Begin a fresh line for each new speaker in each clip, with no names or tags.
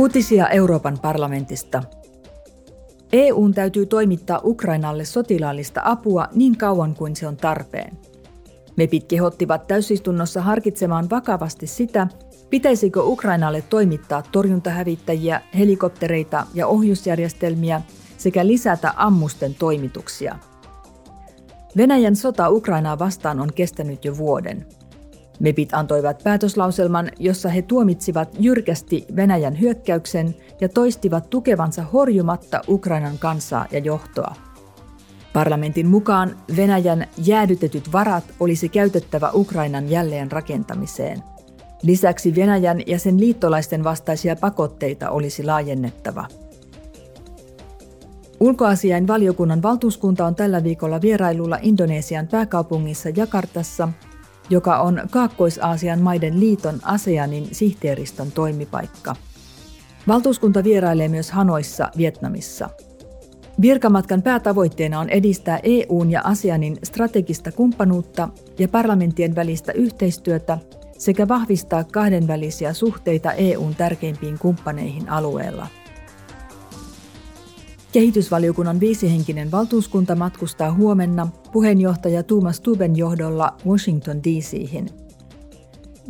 Uutisia Euroopan parlamentista. EUn täytyy toimittaa Ukrainalle sotilaallista apua niin kauan kuin se on tarpeen. MEPit kehottivat täysistunnossa harkitsemaan vakavasti sitä, pitäisikö Ukrainalle toimittaa torjuntahävittäjiä, helikoptereita ja ohjusjärjestelmiä sekä lisätä ammusten toimituksia. Venäjän sota Ukrainaa vastaan on kestänyt jo vuoden – MEPit antoivat päätöslauselman, jossa he tuomitsivat jyrkästi Venäjän hyökkäyksen ja toistivat tukevansa horjumatta Ukrainan kansaa ja johtoa. Parlamentin mukaan Venäjän jäädytetyt varat olisi käytettävä Ukrainan jälleenrakentamiseen. Lisäksi Venäjän ja sen liittolaisten vastaisia pakotteita olisi laajennettava. Ulkoasiain valiokunnan valtuuskunta on tällä viikolla vierailulla Indonesian pääkaupungissa Jakartassa – joka on Kaakkois-Aasian maiden liiton ASEANin sihteeristön toimipaikka. Valtuuskunta vierailee myös Hanoissa, Vietnamissa. Virkamatkan päätavoitteena on edistää EUn ja ASEANin strategista kumppanuutta ja parlamenttien välistä yhteistyötä sekä vahvistaa kahdenvälisiä suhteita EUn tärkeimpiin kumppaneihin alueella – Kehitysvaliokunnan viisihenkinen valtuuskunta matkustaa huomenna puheenjohtaja Tuomas Tuben johdolla Washington DC:hin.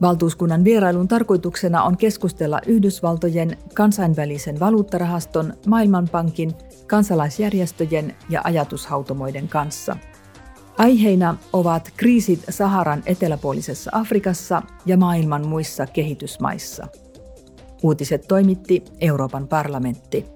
Valtuuskunnan vierailun tarkoituksena on keskustella Yhdysvaltojen, kansainvälisen valuuttarahaston, Maailmanpankin, kansalaisjärjestöjen ja ajatushautomoiden kanssa. Aiheina ovat kriisit Saharan eteläpuolisessa Afrikassa ja maailman muissa kehitysmaissa. Uutiset toimitti Euroopan parlamentti.